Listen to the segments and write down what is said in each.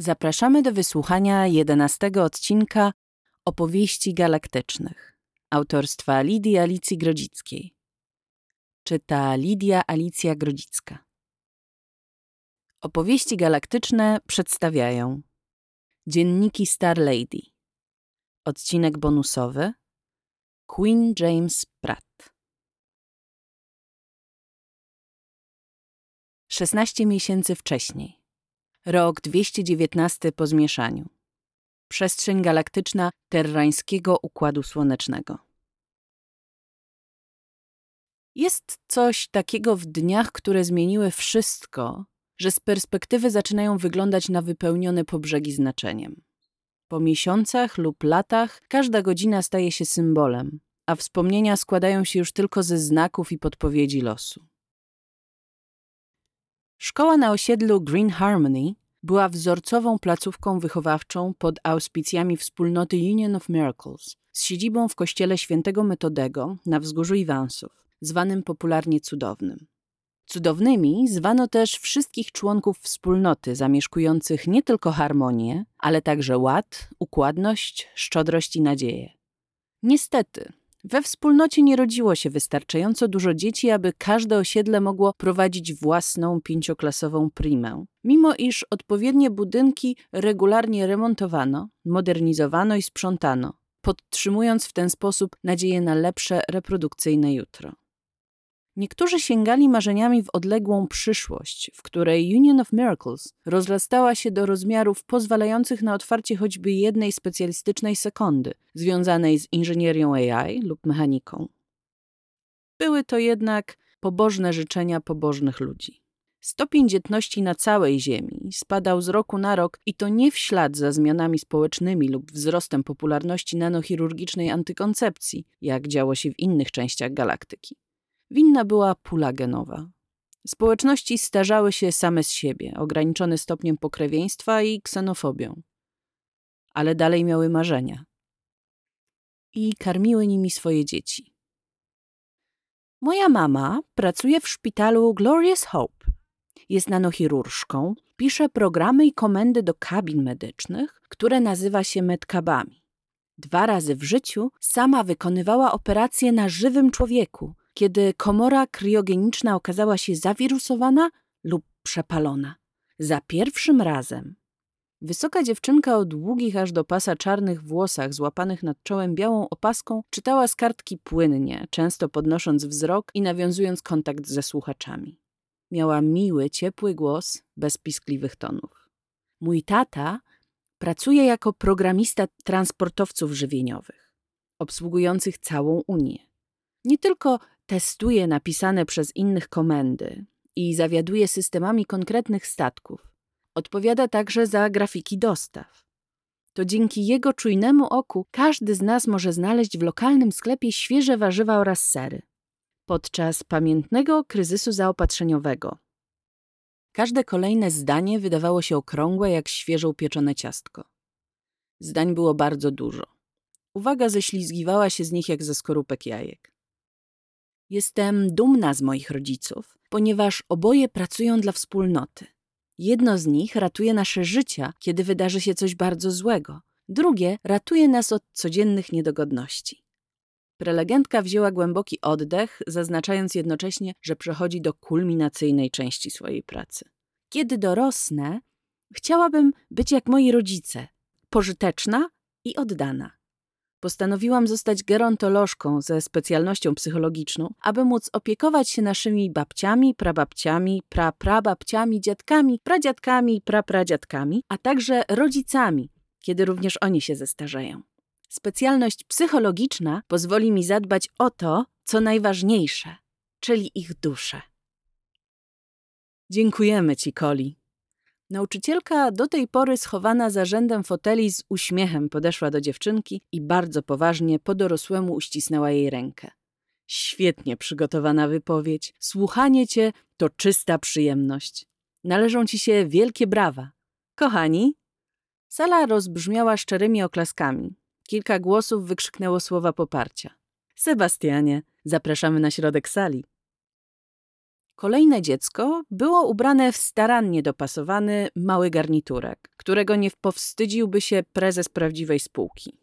Zapraszamy do wysłuchania jedenastego odcinka Opowieści Galaktycznych autorstwa Lidii Alicji Grodzickiej. Czyta Lidia Alicja Grodzicka. Opowieści galaktyczne przedstawiają Dzienniki Star Lady Odcinek bonusowy Queen James Pratt 16 miesięcy wcześniej Rok 219 po zmieszaniu. Przestrzeń galaktyczna terrańskiego Układu Słonecznego. Jest coś takiego w dniach, które zmieniły wszystko, że z perspektywy zaczynają wyglądać na wypełnione po brzegi znaczeniem. Po miesiącach lub latach każda godzina staje się symbolem, a wspomnienia składają się już tylko ze znaków i podpowiedzi losu. Szkoła na osiedlu Green Harmony była wzorcową placówką wychowawczą pod auspicjami wspólnoty Union of Miracles z siedzibą w kościele świętego Metodego na wzgórzu Iwansów, zwanym popularnie cudownym. Cudownymi zwano też wszystkich członków wspólnoty zamieszkujących nie tylko harmonię, ale także ład, układność, szczodrość i nadzieję. Niestety, we wspólnocie nie rodziło się wystarczająco dużo dzieci, aby każde osiedle mogło prowadzić własną pięcioklasową primę, mimo iż odpowiednie budynki regularnie remontowano, modernizowano i sprzątano, podtrzymując w ten sposób nadzieję na lepsze reprodukcyjne jutro. Niektórzy sięgali marzeniami w odległą przyszłość, w której Union of Miracles rozrastała się do rozmiarów pozwalających na otwarcie choćby jednej specjalistycznej sekundy, związanej z inżynierią AI lub mechaniką. Były to jednak pobożne życzenia pobożnych ludzi. Stopień dzietności na całej Ziemi spadał z roku na rok i to nie w ślad za zmianami społecznymi lub wzrostem popularności nanochirurgicznej antykoncepcji, jak działo się w innych częściach galaktyki. Winna była pula genowa. Społeczności starzały się same z siebie, ograniczone stopniem pokrewieństwa i ksenofobią. Ale dalej miały marzenia. I karmiły nimi swoje dzieci. Moja mama pracuje w szpitalu Glorious Hope. Jest nanochirurżką, pisze programy i komendy do kabin medycznych, które nazywa się medkabami. Dwa razy w życiu sama wykonywała operacje na żywym człowieku, kiedy komora kriogeniczna okazała się zawirusowana lub przepalona. Za pierwszym razem Wysoka dziewczynka o długich aż do pasa czarnych włosach, złapanych nad czołem białą opaską, czytała z kartki płynnie, często podnosząc wzrok i nawiązując kontakt ze słuchaczami. Miała miły, ciepły głos, bez piskliwych tonów. Mój tata pracuje jako programista transportowców żywieniowych, obsługujących całą Unię. Nie tylko testuje napisane przez innych komendy i zawiaduje systemami konkretnych statków. Odpowiada także za grafiki dostaw. To dzięki jego czujnemu oku każdy z nas może znaleźć w lokalnym sklepie świeże warzywa oraz sery. Podczas pamiętnego kryzysu zaopatrzeniowego każde kolejne zdanie wydawało się okrągłe jak świeżo upieczone ciastko. Zdań było bardzo dużo. Uwaga ześlizgiwała się z nich jak ze skorupek jajek. Jestem dumna z moich rodziców, ponieważ oboje pracują dla wspólnoty. Jedno z nich ratuje nasze życia, kiedy wydarzy się coś bardzo złego, drugie ratuje nas od codziennych niedogodności. Prelegentka wzięła głęboki oddech, zaznaczając jednocześnie, że przechodzi do kulminacyjnej części swojej pracy. Kiedy dorosnę, chciałabym być jak moi rodzice, pożyteczna i oddana. Postanowiłam zostać gerontolożką ze specjalnością psychologiczną, aby móc opiekować się naszymi babciami, prababciami, praprababciami, dziadkami, pradziadkami, prapradziadkami, a także rodzicami, kiedy również oni się zestarzeją. Specjalność psychologiczna pozwoli mi zadbać o to, co najważniejsze, czyli ich duszę. Dziękujemy Ci, Koli, Nauczycielka, do tej pory schowana za rzędem foteli, z uśmiechem podeszła do dziewczynki i bardzo poważnie po dorosłemu uścisnęła jej rękę. Świetnie przygotowana wypowiedź. Słuchanie cię to czysta przyjemność. Należą ci się wielkie brawa. Kochani? Sala rozbrzmiała szczerymi oklaskami. Kilka głosów wykrzyknęło słowa poparcia. Sebastianie, zapraszamy na środek sali. Kolejne dziecko było ubrane w starannie dopasowany mały garniturek, którego nie powstydziłby się prezes prawdziwej spółki.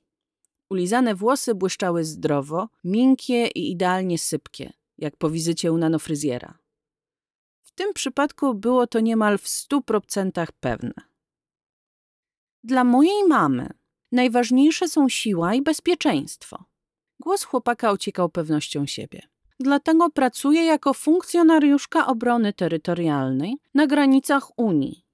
Ulizane włosy błyszczały zdrowo, miękkie i idealnie sypkie, jak po wizycie u nanofryzjera. W tym przypadku było to niemal w stu procentach pewne. Dla mojej mamy najważniejsze są siła i bezpieczeństwo. Głos chłopaka ociekał pewnością siebie. Dlatego pracuję jako funkcjonariuszka obrony terytorialnej na granicach Unii.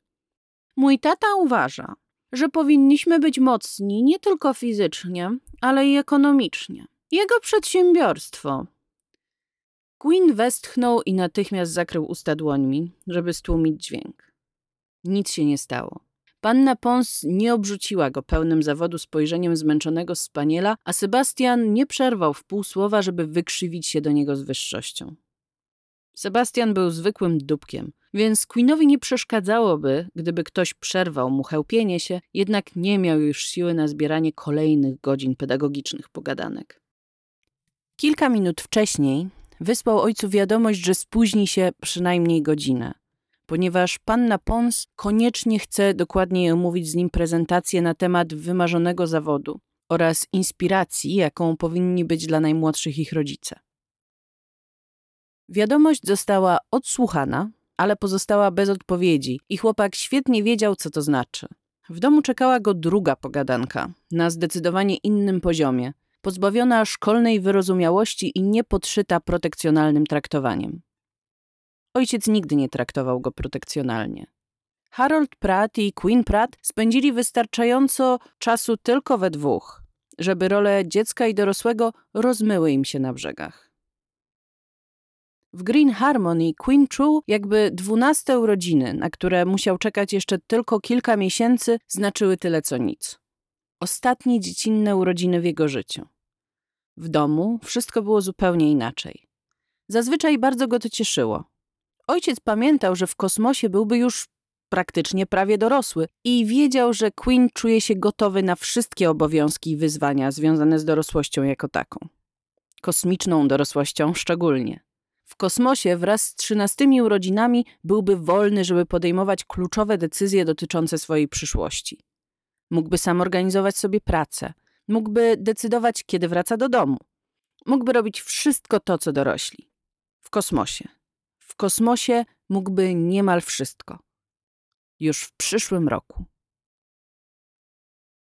Mój tata uważa, że powinniśmy być mocni nie tylko fizycznie, ale i ekonomicznie. Jego przedsiębiorstwo. Queen westchnął i natychmiast zakrył usta dłońmi, żeby stłumić dźwięk. Nic się nie stało. Panna Pons nie obrzuciła go pełnym zawodu spojrzeniem zmęczonego spaniela, a Sebastian nie przerwał w pół słowa, żeby wykrzywić się do niego z wyższością. Sebastian był zwykłym dupkiem, więc Queenowi nie przeszkadzałoby, gdyby ktoś przerwał mu chełpienie się, jednak nie miał już siły na zbieranie kolejnych godzin pedagogicznych pogadanek. Kilka minut wcześniej wysłał ojcu wiadomość, że spóźni się przynajmniej godzinę, ponieważ panna Pons koniecznie chce dokładniej omówić z nim prezentację na temat wymarzonego zawodu oraz inspiracji, jaką powinni być dla najmłodszych ich rodzice. Wiadomość została odsłuchana, ale pozostała bez odpowiedzi i chłopak świetnie wiedział, co to znaczy. W domu czekała go druga pogadanka, na zdecydowanie innym poziomie, pozbawiona szkolnej wyrozumiałości i niepodszyta protekcjonalnym traktowaniem. Ojciec nigdy nie traktował go protekcjonalnie. Harold Pratt i Queen Pratt spędzili wystarczająco czasu tylko we dwóch, żeby role dziecka i dorosłego rozmyły im się na brzegach. W Green Harmony Queen czuł, jakby dwunaste urodziny, na które musiał czekać jeszcze tylko kilka miesięcy, znaczyły tyle co nic. Ostatnie dziecinne urodziny w jego życiu. W domu wszystko było zupełnie inaczej. Zazwyczaj bardzo go to cieszyło. Ojciec pamiętał, że w kosmosie byłby już praktycznie prawie dorosły i wiedział, że Queen czuje się gotowy na wszystkie obowiązki i wyzwania związane z dorosłością jako taką. Kosmiczną dorosłością szczególnie. W kosmosie wraz z trzynastymi urodzinami byłby wolny, żeby podejmować kluczowe decyzje dotyczące swojej przyszłości. Mógłby sam organizować sobie pracę, mógłby decydować, kiedy wraca do domu. Mógłby robić wszystko to, co dorośli. W kosmosie. W kosmosie mógłby niemal wszystko. Już w przyszłym roku.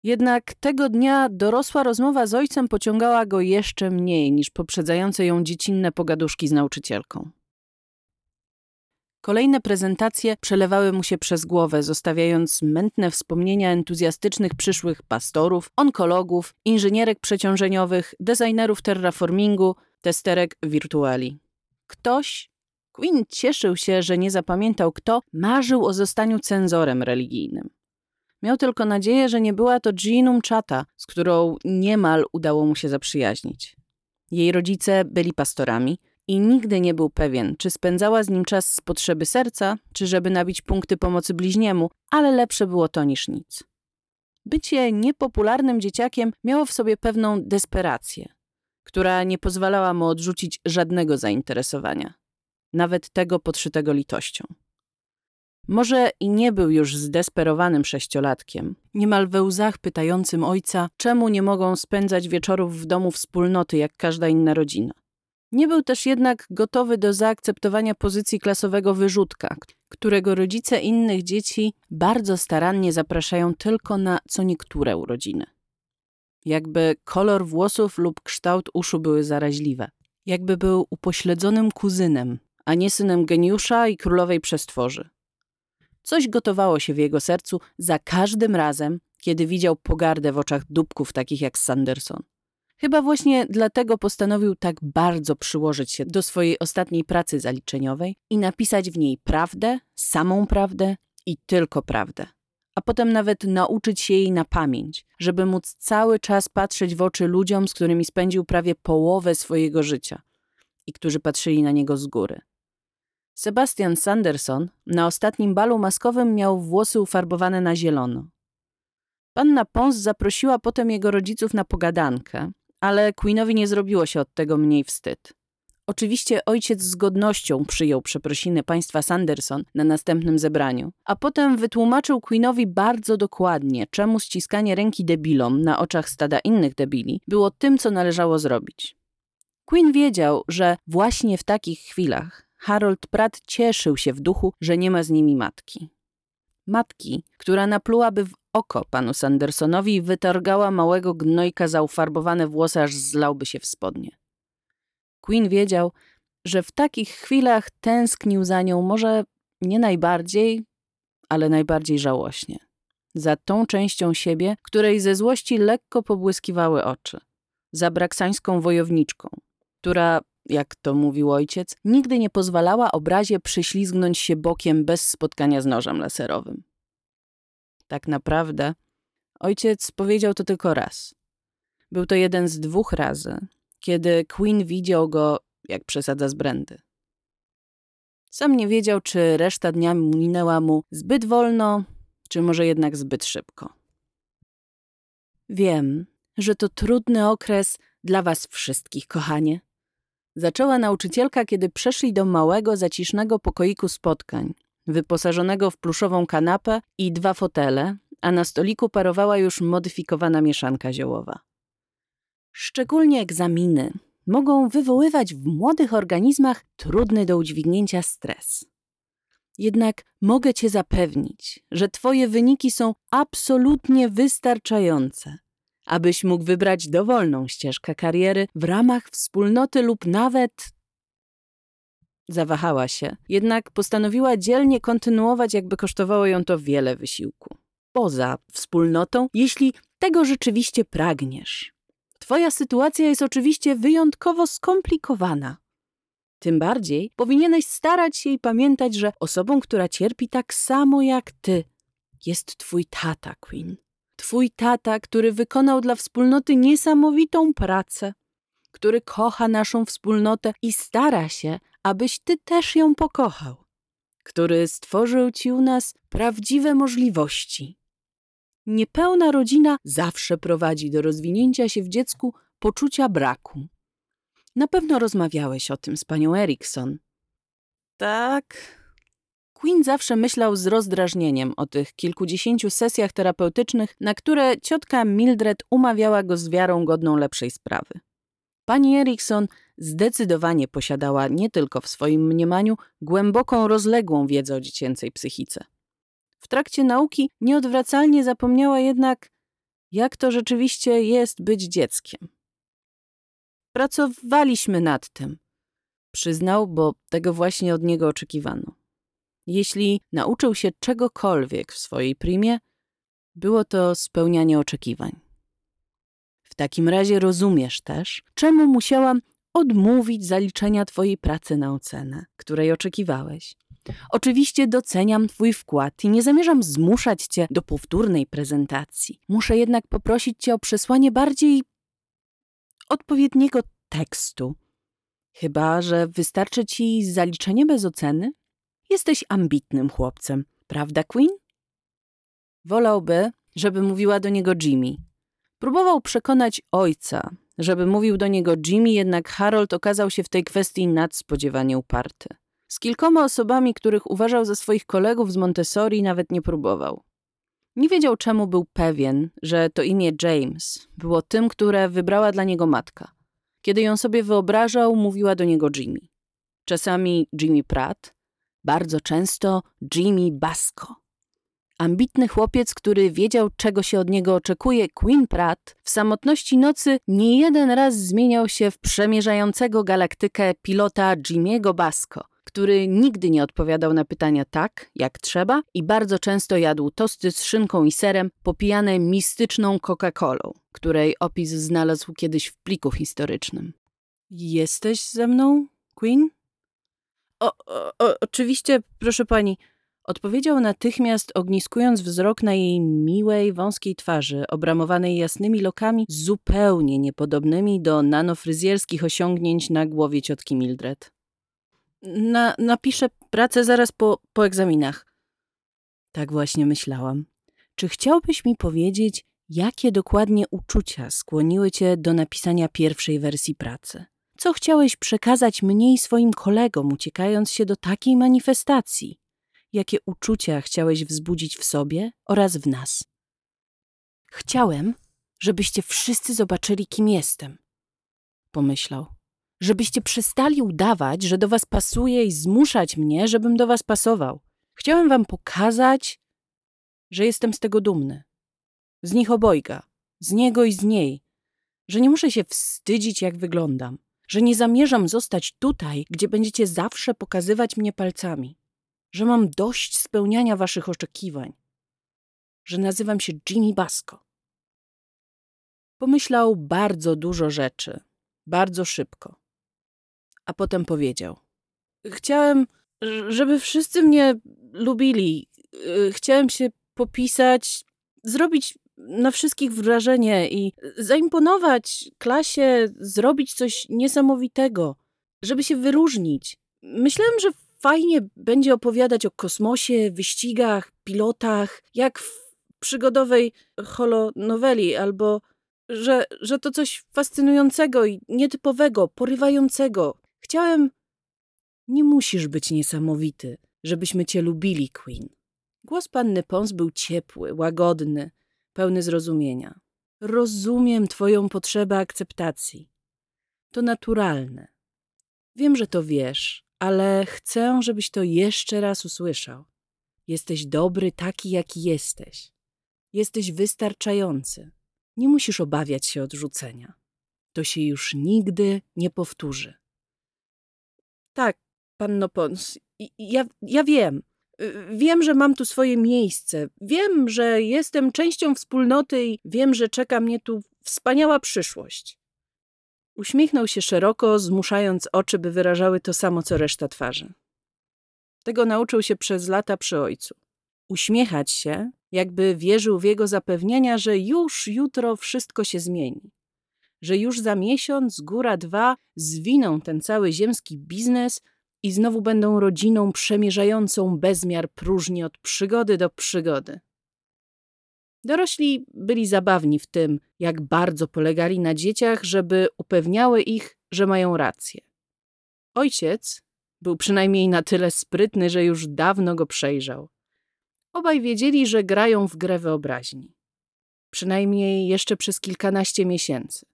Jednak tego dnia dorosła rozmowa z ojcem pociągała go jeszcze mniej niż poprzedzające ją dziecinne pogaduszki z nauczycielką. Kolejne prezentacje przelewały mu się przez głowę, zostawiając mętne wspomnienia entuzjastycznych przyszłych pastorów, onkologów, inżynierek przeciążeniowych, designerów terraformingu, testerek wirtuali. Ktoś, Quinn cieszył się, że nie zapamiętał kto, marzył o zostaniu cenzorem religijnym. Miał tylko nadzieję, że nie była to Jeanum Chata, z którą niemal udało mu się zaprzyjaźnić. Jej rodzice byli pastorami i nigdy nie był pewien, czy spędzała z nim czas z potrzeby serca, czy żeby nabić punkty pomocy bliźniemu, ale lepsze było to niż nic. Bycie niepopularnym dzieciakiem miało w sobie pewną desperację, która nie pozwalała mu odrzucić żadnego zainteresowania, nawet tego podszytego litością. Może i nie był już zdesperowanym sześciolatkiem, niemal we łzach pytającym ojca, czemu nie mogą spędzać wieczorów w domu wspólnoty jak każda inna rodzina. Nie był też jednak gotowy do zaakceptowania pozycji klasowego wyrzutka, którego rodzice innych dzieci bardzo starannie zapraszają tylko na co niektóre urodziny. Jakby kolor włosów lub kształt uszu były zaraźliwe. Jakby był upośledzonym kuzynem, a nie synem geniusza i królowej przestworzy. Coś gotowało się w jego sercu za każdym razem, kiedy widział pogardę w oczach dupków takich jak Sanderson. Chyba właśnie dlatego postanowił tak bardzo przyłożyć się do swojej ostatniej pracy zaliczeniowej i napisać w niej prawdę, samą prawdę i tylko prawdę. A potem nawet nauczyć się jej na pamięć, żeby móc cały czas patrzeć w oczy ludziom, z którymi spędził prawie połowę swojego życia i którzy patrzyli na niego z góry. Sebastian Sanderson na ostatnim balu maskowym miał włosy ufarbowane na zielono. Panna Pons zaprosiła potem jego rodziców na pogadankę, ale Queenowi nie zrobiło się od tego mniej wstyd. Oczywiście ojciec z godnością przyjął przeprosiny państwa Sanderson na następnym zebraniu, a potem wytłumaczył Queenowi bardzo dokładnie, czemu ściskanie ręki debilom na oczach stada innych debili było tym, co należało zrobić. Queen wiedział, że właśnie w takich chwilach Harold Pratt cieszył się w duchu, że nie ma z nimi matki. Matki, która naplułaby w oko panu Sandersonowi i wytargała małego gnojka za ufarbowane włosy, aż zlałby się w spodnie. Queen wiedział, że w takich chwilach tęsknił za nią może nie najbardziej, ale najbardziej żałośnie. Za tą częścią siebie, której ze złości lekko pobłyskiwały oczy. Za braksańską wojowniczką, która, jak to mówił ojciec, nigdy nie pozwalała obrazie przyślizgnąć się bokiem bez spotkania z nożem laserowym. Tak naprawdę ojciec powiedział to tylko raz. Był to jeden z dwóch razy, kiedy Queen widział go, jak przesadza z brandy. Sam nie wiedział, czy reszta dnia minęła mu zbyt wolno, czy może jednak zbyt szybko. Wiem, że to trudny okres dla was wszystkich, kochanie. Zaczęła nauczycielka, kiedy przeszli do małego, zacisznego pokoiku spotkań, wyposażonego w pluszową kanapę i dwa fotele, a na stoliku parowała już modyfikowana mieszanka ziołowa. Szczególnie egzaminy mogą wywoływać w młodych organizmach trudny do udźwignięcia stres. Jednak mogę Cię zapewnić, że Twoje wyniki są absolutnie wystarczające, abyś mógł wybrać dowolną ścieżkę kariery w ramach wspólnoty lub nawet. Zawahała się, jednak postanowiła dzielnie kontynuować, jakby kosztowało ją to wiele wysiłku. Poza wspólnotą, jeśli tego rzeczywiście pragniesz. Twoja sytuacja jest oczywiście wyjątkowo skomplikowana. Tym bardziej powinieneś starać się i pamiętać, że osobą, która cierpi tak samo jak ty, jest twój tata, Queen. Twój tata, który wykonał dla wspólnoty niesamowitą pracę, który kocha naszą wspólnotę i stara się, abyś ty też ją pokochał, który stworzył ci u nas prawdziwe możliwości. Niepełna rodzina zawsze prowadzi do rozwinięcia się w dziecku poczucia braku. Na pewno rozmawiałeś o tym z panią Erikson. Tak. Queen zawsze myślał z rozdrażnieniem o tych kilkudziesięciu sesjach terapeutycznych, na które ciotka Mildred umawiała go z wiarą godną lepszej sprawy. Pani Erikson zdecydowanie posiadała nie tylko w swoim mniemaniu głęboką, rozległą wiedzę o dziecięcej psychice. W trakcie nauki nieodwracalnie zapomniała jednak, jak to rzeczywiście jest być dzieckiem. Pracowaliśmy nad tym, przyznał, bo tego właśnie od niego oczekiwano. Jeśli nauczył się czegokolwiek w swojej primie, było to spełnianie oczekiwań. W takim razie rozumiesz też, czemu musiałam odmówić zaliczenia Twojej pracy na ocenę, której oczekiwałeś. Oczywiście doceniam Twój wkład i nie zamierzam zmuszać Cię do powtórnej prezentacji. Muszę jednak poprosić Cię o przesłanie bardziej odpowiedniego tekstu. Chyba, że wystarczy Ci zaliczenie bez oceny? Jesteś ambitnym chłopcem, prawda, Queen? Wolałby, żeby mówiła do niego Jimmy. Próbował przekonać ojca, żeby mówił do niego Jimmy, jednak Harold okazał się w tej kwestii nadspodziewanie uparty. Z kilkoma osobami, których uważał za swoich kolegów z Montessori, nawet nie próbował. Nie wiedział, czemu był pewien, że to imię James było tym, które wybrała dla niego matka. Kiedy ją sobie wyobrażał, mówiła do niego Jimmy. Czasami Jimmy Pratt, bardzo często Jimmy Basco. Ambitny chłopiec, który wiedział, czego się od niego oczekuje, Queen Pratt, w samotności nocy nie jeden raz zmieniał się w przemierzającego galaktykę pilota Jimmy'ego Basco – który nigdy nie odpowiadał na pytania tak, jak trzeba i bardzo często jadł tosty z szynką i serem popijane mistyczną Coca-Colą, której opis znalazł kiedyś w pliku historycznym. Jesteś ze mną, Queen? O, o, oczywiście, proszę pani. Odpowiedział natychmiast, ogniskując wzrok na jej miłej, wąskiej twarzy, obramowanej jasnymi lokami, zupełnie niepodobnymi do nanofryzjerskich osiągnięć na głowie ciotki Mildred na, napiszę pracę zaraz po, po egzaminach. Tak właśnie myślałam. Czy chciałbyś mi powiedzieć, jakie dokładnie uczucia skłoniły cię do napisania pierwszej wersji pracy? Co chciałeś przekazać mnie i swoim kolegom, uciekając się do takiej manifestacji? Jakie uczucia chciałeś wzbudzić w sobie oraz w nas? Chciałem, żebyście wszyscy zobaczyli, kim jestem. Pomyślał. Żebyście przestali udawać, że do was pasuje i zmuszać mnie, żebym do was pasował. Chciałem wam pokazać, że jestem z tego dumny. Z nich obojga, z niego i z niej, że nie muszę się wstydzić, jak wyglądam, że nie zamierzam zostać tutaj, gdzie będziecie zawsze pokazywać mnie palcami, że mam dość spełniania waszych oczekiwań, że nazywam się Jimmy Basco. Pomyślał bardzo dużo rzeczy, bardzo szybko, a potem powiedział: Chciałem, żeby wszyscy mnie lubili. Chciałem się popisać, zrobić na wszystkich wrażenie i zaimponować klasie, zrobić coś niesamowitego, żeby się wyróżnić. Myślałem, że fajnie będzie opowiadać o kosmosie, wyścigach, pilotach, jak w przygodowej holonoweli, albo że, że to coś fascynującego i nietypowego, porywającego. Chciałem. Nie musisz być niesamowity, żebyśmy cię lubili, Queen. Głos panny Pons był ciepły, łagodny, pełny zrozumienia. Rozumiem Twoją potrzebę akceptacji. To naturalne. Wiem, że to wiesz, ale chcę, żebyś to jeszcze raz usłyszał. Jesteś dobry taki, jaki jesteś. Jesteś wystarczający. Nie musisz obawiać się odrzucenia. To się już nigdy nie powtórzy. Tak, panno Pons, ja, ja wiem. Wiem, że mam tu swoje miejsce. Wiem, że jestem częścią wspólnoty i wiem, że czeka mnie tu wspaniała przyszłość. Uśmiechnął się szeroko, zmuszając oczy, by wyrażały to samo, co reszta twarzy. Tego nauczył się przez lata przy ojcu. Uśmiechać się, jakby wierzył w jego zapewnienia, że już jutro wszystko się zmieni. Że już za miesiąc, góra dwa, zwiną ten cały ziemski biznes – i znowu będą rodziną przemierzającą bezmiar próżni od przygody do przygody. Dorośli byli zabawni w tym, jak bardzo polegali na dzieciach, żeby upewniały ich, że mają rację. Ojciec był przynajmniej na tyle sprytny, że już dawno go przejrzał. Obaj wiedzieli, że grają w grę wyobraźni. Przynajmniej jeszcze przez kilkanaście miesięcy.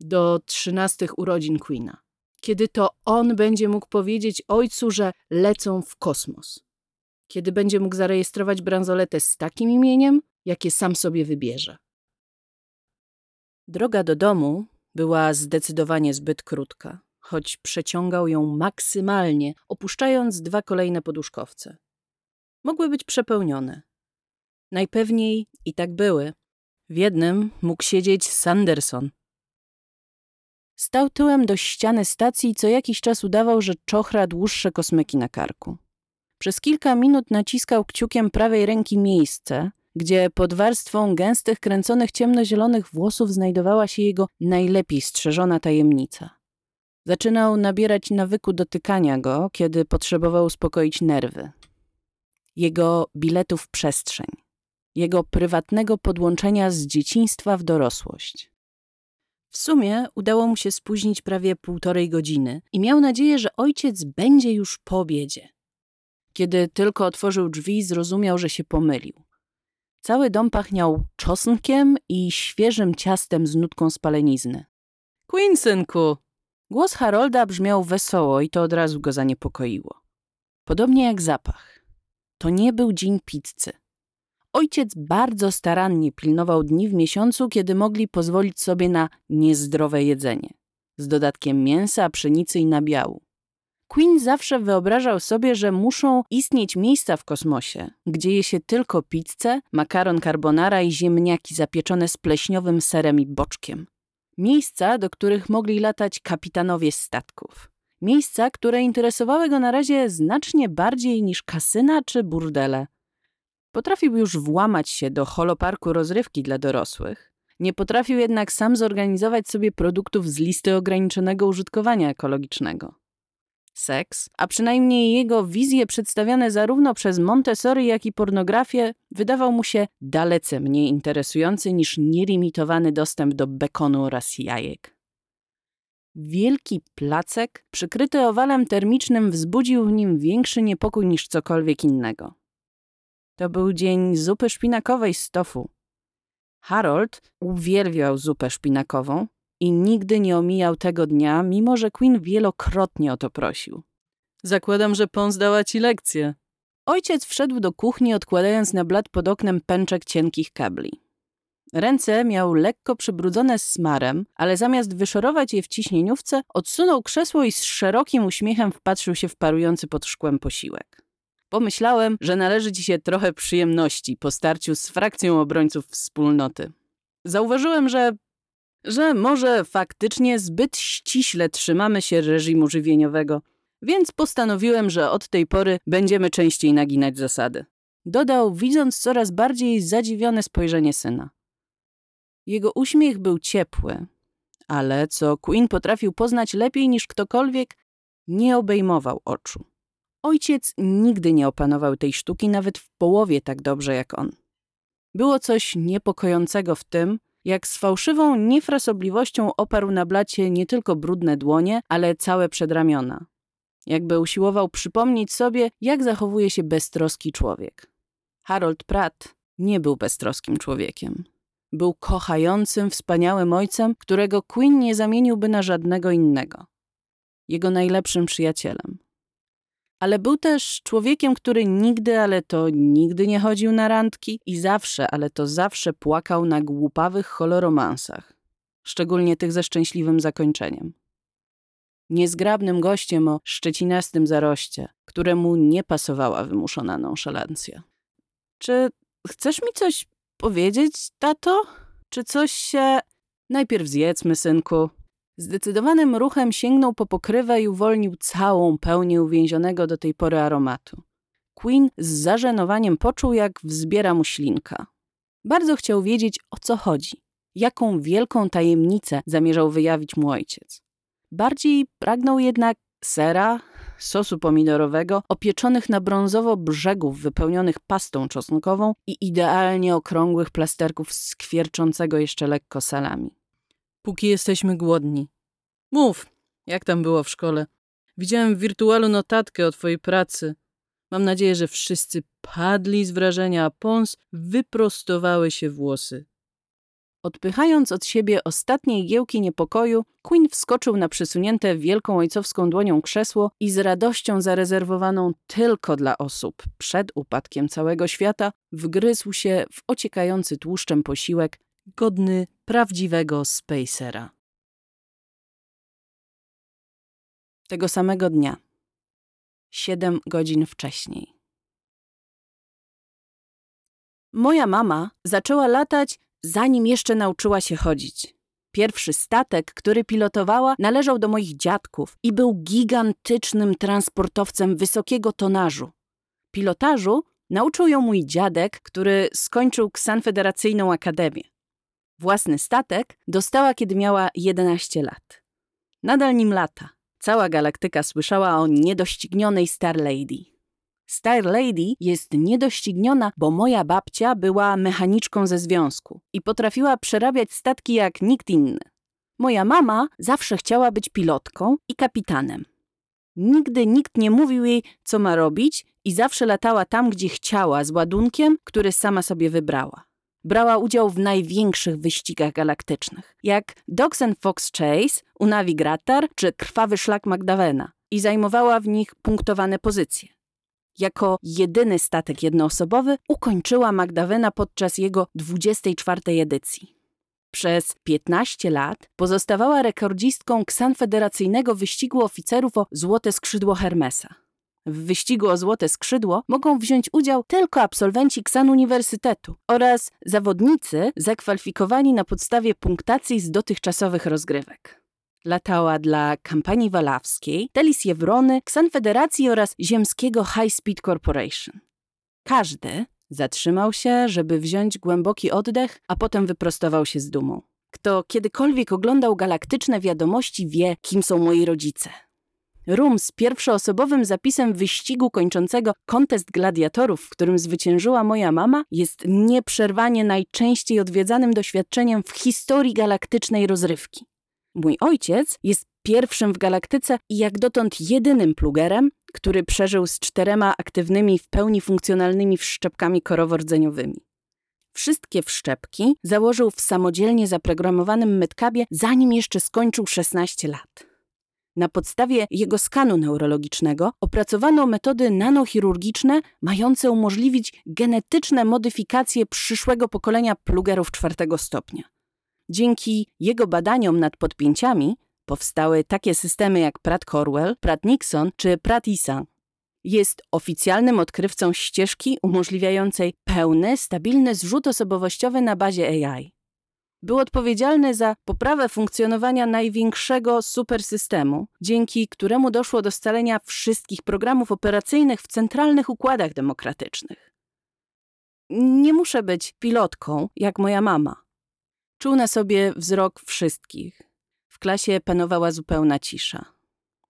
Do trzynastych urodzin Queena kiedy to on będzie mógł powiedzieć ojcu, że lecą w kosmos. Kiedy będzie mógł zarejestrować bransoletę z takim imieniem, jakie sam sobie wybierze. Droga do domu była zdecydowanie zbyt krótka, choć przeciągał ją maksymalnie, opuszczając dwa kolejne poduszkowce. Mogły być przepełnione. Najpewniej i tak były. W jednym mógł siedzieć Sanderson, Stał tyłem do ściany stacji i co jakiś czas udawał, że czochra dłuższe kosmyki na karku. Przez kilka minut naciskał kciukiem prawej ręki miejsce, gdzie pod warstwą gęstych, kręconych ciemnozielonych włosów znajdowała się jego najlepiej strzeżona tajemnica. Zaczynał nabierać nawyku dotykania go, kiedy potrzebował uspokoić nerwy. Jego biletów przestrzeń, jego prywatnego podłączenia z dzieciństwa w dorosłość. W sumie udało mu się spóźnić prawie półtorej godziny i miał nadzieję, że ojciec będzie już po obiedzie. Kiedy tylko otworzył drzwi, zrozumiał, że się pomylił. Cały dom pachniał czosnkiem i świeżym ciastem z nutką spalenizny. Queen, synku! Głos Harolda brzmiał wesoło i to od razu go zaniepokoiło. Podobnie jak zapach. To nie był dzień pizzy. Ojciec bardzo starannie pilnował dni w miesiącu, kiedy mogli pozwolić sobie na niezdrowe jedzenie, z dodatkiem mięsa, pszenicy i nabiału. Queen zawsze wyobrażał sobie, że muszą istnieć miejsca w kosmosie, gdzie je się tylko pizzę, makaron carbonara i ziemniaki zapieczone z pleśniowym serem i boczkiem. Miejsca, do których mogli latać kapitanowie statków. Miejsca, które interesowały go na razie znacznie bardziej niż kasyna czy burdele. Potrafił już włamać się do holoparku rozrywki dla dorosłych. Nie potrafił jednak sam zorganizować sobie produktów z listy ograniczonego użytkowania ekologicznego. Seks, a przynajmniej jego wizje przedstawiane zarówno przez Montessori, jak i pornografię, wydawał mu się dalece mniej interesujący niż nielimitowany dostęp do bekonu oraz jajek. Wielki placek, przykryty owalem termicznym, wzbudził w nim większy niepokój niż cokolwiek innego. To był dzień zupy szpinakowej z tofu. Harold uwielbiał zupę szpinakową i nigdy nie omijał tego dnia, mimo że Queen wielokrotnie o to prosił. Zakładam, że Pons dała ci lekcję. Ojciec wszedł do kuchni, odkładając na blat pod oknem pęczek cienkich kabli. Ręce miał lekko przybrudzone smarem, ale zamiast wyszorować je w ciśnieniówce, odsunął krzesło i z szerokim uśmiechem wpatrzył się w parujący pod szkłem posiłek. Pomyślałem, że należy ci się trochę przyjemności po starciu z frakcją obrońców wspólnoty. Zauważyłem, że że może faktycznie zbyt ściśle trzymamy się reżimu żywieniowego, więc postanowiłem, że od tej pory będziemy częściej naginać zasady. Dodał, widząc coraz bardziej zadziwione spojrzenie syna. Jego uśmiech był ciepły, ale co Queen potrafił poznać lepiej niż ktokolwiek, nie obejmował oczu. Ojciec nigdy nie opanował tej sztuki nawet w połowie tak dobrze jak on. Było coś niepokojącego w tym, jak z fałszywą niefrasobliwością oparł na blacie nie tylko brudne dłonie, ale całe przedramiona. Jakby usiłował przypomnieć sobie, jak zachowuje się beztroski człowiek. Harold Pratt nie był beztroskim człowiekiem. Był kochającym, wspaniałym ojcem, którego Queen nie zamieniłby na żadnego innego. Jego najlepszym przyjacielem. Ale był też człowiekiem, który nigdy, ale to nigdy nie chodził na randki i zawsze, ale to zawsze płakał na głupawych holoromansach. Szczególnie tych ze szczęśliwym zakończeniem. Niezgrabnym gościem o szczecinastym zaroście, któremu nie pasowała wymuszona nonszalancja. Czy chcesz mi coś powiedzieć, tato? Czy coś się... Najpierw zjedzmy, synku. Zdecydowanym ruchem sięgnął po pokrywę i uwolnił całą pełnię uwięzionego do tej pory aromatu. Queen z zażenowaniem poczuł, jak wzbiera mu ślinka. Bardzo chciał wiedzieć, o co chodzi. Jaką wielką tajemnicę zamierzał wyjawić mu ojciec. Bardziej pragnął jednak sera, sosu pomidorowego, opieczonych na brązowo brzegów wypełnionych pastą czosnkową i idealnie okrągłych plasterków skwierczącego jeszcze lekko salami. Póki jesteśmy głodni. Mów, jak tam było w szkole? Widziałem w wirtualu notatkę o twojej pracy. Mam nadzieję, że wszyscy padli z wrażenia, a Pons wyprostowały się włosy. Odpychając od siebie ostatnie giełki niepokoju, Queen wskoczył na przysunięte wielką ojcowską dłonią krzesło i z radością zarezerwowaną tylko dla osób przed upadkiem całego świata wgryzł się w ociekający tłuszczem posiłek, godny prawdziwego spacera. Tego samego dnia, siedem godzin wcześniej. Moja mama zaczęła latać zanim jeszcze nauczyła się chodzić. Pierwszy statek, który pilotowała, należał do moich dziadków i był gigantycznym transportowcem wysokiego tonażu. Pilotażu nauczył ją mój dziadek, który skończył Ksanfederacyjną Akademię. Własny statek dostała, kiedy miała 11 lat. Nadal nim lata. Cała galaktyka słyszała o niedoścignionej Star Lady. Star Lady jest niedościgniona, bo moja babcia była mechaniczką ze związku i potrafiła przerabiać statki jak nikt inny. Moja mama zawsze chciała być pilotką i kapitanem. Nigdy nikt nie mówił jej, co ma robić i zawsze latała tam, gdzie chciała, z ładunkiem, który sama sobie wybrała. Brała udział w największych wyścigach galaktycznych, jak and Fox Chase, Unavi Gratar czy Krwawy Szlak Magdalena i zajmowała w nich punktowane pozycje. Jako jedyny statek jednoosobowy ukończyła Magdawena podczas jego 24 edycji. Przez 15 lat pozostawała rekordzistką ksanfederacyjnego wyścigu oficerów o Złote Skrzydło Hermesa. W wyścigu o Złote Skrzydło mogą wziąć udział tylko absolwenci KSAN Uniwersytetu oraz zawodnicy zakwalifikowani na podstawie punktacji z dotychczasowych rozgrywek. Latała dla kampanii walawskiej, Telis Jewrony, Ksanfederacji oraz ziemskiego High Speed Corporation. Każdy zatrzymał się, żeby wziąć głęboki oddech, a potem wyprostował się z dumą. Kto kiedykolwiek oglądał galaktyczne wiadomości, wie, kim są moi rodzice. Rum z pierwszoosobowym zapisem wyścigu kończącego kontest gladiatorów, w którym zwyciężyła moja mama, jest nieprzerwanie najczęściej odwiedzanym doświadczeniem w historii galaktycznej rozrywki. Mój ojciec jest pierwszym w galaktyce i jak dotąd jedynym plugerem, który przeżył z czterema aktywnymi, w pełni funkcjonalnymi wszczepkami korowo-rdzeniowymi. Wszystkie wszczepki założył w samodzielnie zaprogramowanym Medcabie, zanim jeszcze skończył 16 lat. Na podstawie jego skanu neurologicznego opracowano metody nanochirurgiczne mające umożliwić genetyczne modyfikacje przyszłego pokolenia plugerów czwartego stopnia. Dzięki jego badaniom nad podpięciami powstały takie systemy jak Pratt Corwell, Pratt Nixon czy Pratt Isan. Jest oficjalnym odkrywcą ścieżki umożliwiającej pełny, stabilny zrzut osobowościowy na bazie AI. Był odpowiedzialny za poprawę funkcjonowania największego supersystemu, dzięki któremu doszło do scalenia wszystkich programów operacyjnych w centralnych układach demokratycznych. Nie muszę być pilotką, jak moja mama. Czuł na sobie wzrok wszystkich. W klasie panowała zupełna cisza.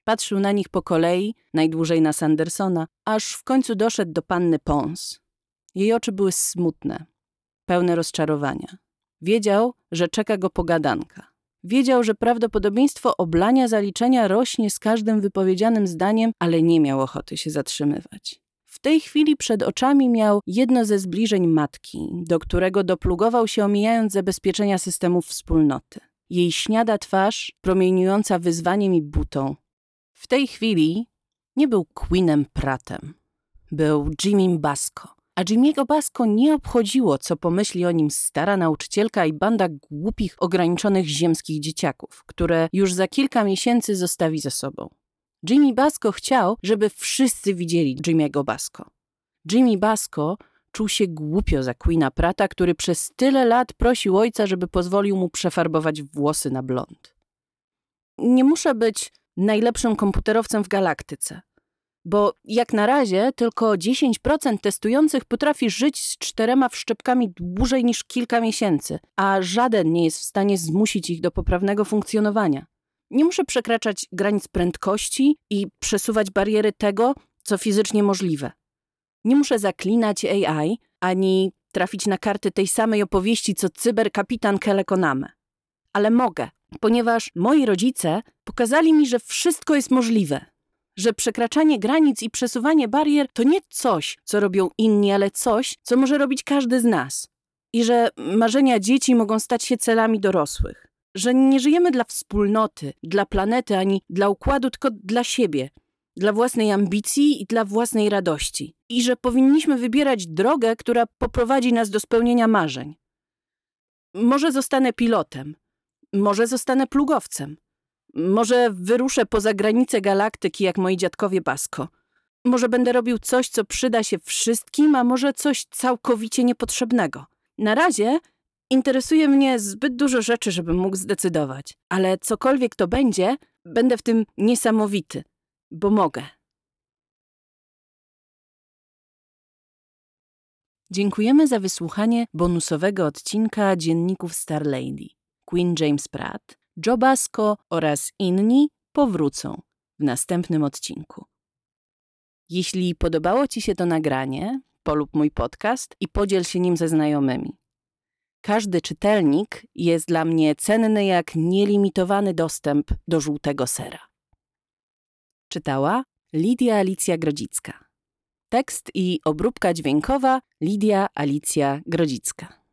Patrzył na nich po kolei, najdłużej na Sandersona, aż w końcu doszedł do panny Pons. Jej oczy były smutne, pełne rozczarowania. Wiedział, że czeka go pogadanka. Wiedział, że prawdopodobieństwo oblania zaliczenia rośnie z każdym wypowiedzianym zdaniem, ale nie miał ochoty się zatrzymywać. W tej chwili przed oczami miał jedno ze zbliżeń matki, do którego doplugował się omijając zabezpieczenia systemów wspólnoty. Jej śniada twarz, promieniująca wyzwaniem i butą. W tej chwili nie był Queenem Pratem. Był Jimmy Basco. A Jimmy'ego Basco nie obchodziło, co pomyśli o nim stara nauczycielka i banda głupich, ograniczonych ziemskich dzieciaków, które już za kilka miesięcy zostawi ze sobą. Jimmy Basco chciał, żeby wszyscy widzieli Jimmy'ego Basco. Jimmy Basco czuł się głupio za Queena Prata, który przez tyle lat prosił ojca, żeby pozwolił mu przefarbować włosy na blond. Nie muszę być najlepszym komputerowcem w galaktyce, bo jak na razie tylko 10% testujących potrafi żyć z czterema wszczepkami dłużej niż kilka miesięcy, a żaden nie jest w stanie zmusić ich do poprawnego funkcjonowania. Nie muszę przekraczać granic prędkości i przesuwać bariery tego, co fizycznie możliwe. Nie muszę zaklinać AI, ani trafić na karty tej samej opowieści, co cyberkapitan Kelekoname. Ale mogę, ponieważ moi rodzice pokazali mi, że wszystko jest możliwe. Że przekraczanie granic i przesuwanie barier to nie coś, co robią inni, ale coś, co może robić każdy z nas. I że marzenia dzieci mogą stać się celami dorosłych. Że nie żyjemy dla wspólnoty, dla planety ani dla układu, tylko dla siebie, dla własnej ambicji i dla własnej radości. I że powinniśmy wybierać drogę, która poprowadzi nas do spełnienia marzeń. Może zostanę pilotem, może zostanę plugowcem. Może wyruszę poza granice galaktyki jak moi dziadkowie Basko. Może będę robił coś, co przyda się wszystkim, a może coś całkowicie niepotrzebnego. Na razie interesuje mnie zbyt dużo rzeczy, żebym mógł zdecydować, ale cokolwiek to będzie, będę w tym niesamowity, bo mogę. Dziękujemy za wysłuchanie bonusowego odcinka Dzienników Star Lady. Queen James Pratt, Joe Basco oraz inni powrócą w następnym odcinku. Jeśli podobało Ci się to nagranie, polub mój podcast i podziel się nim ze znajomymi. Każdy czytelnik jest dla mnie cenny jak nielimitowany dostęp do żółtego sera. Czytała Lidia Alicja Grodzicka. Tekst i obróbka dźwiękowa Lidia Alicja Grodzicka.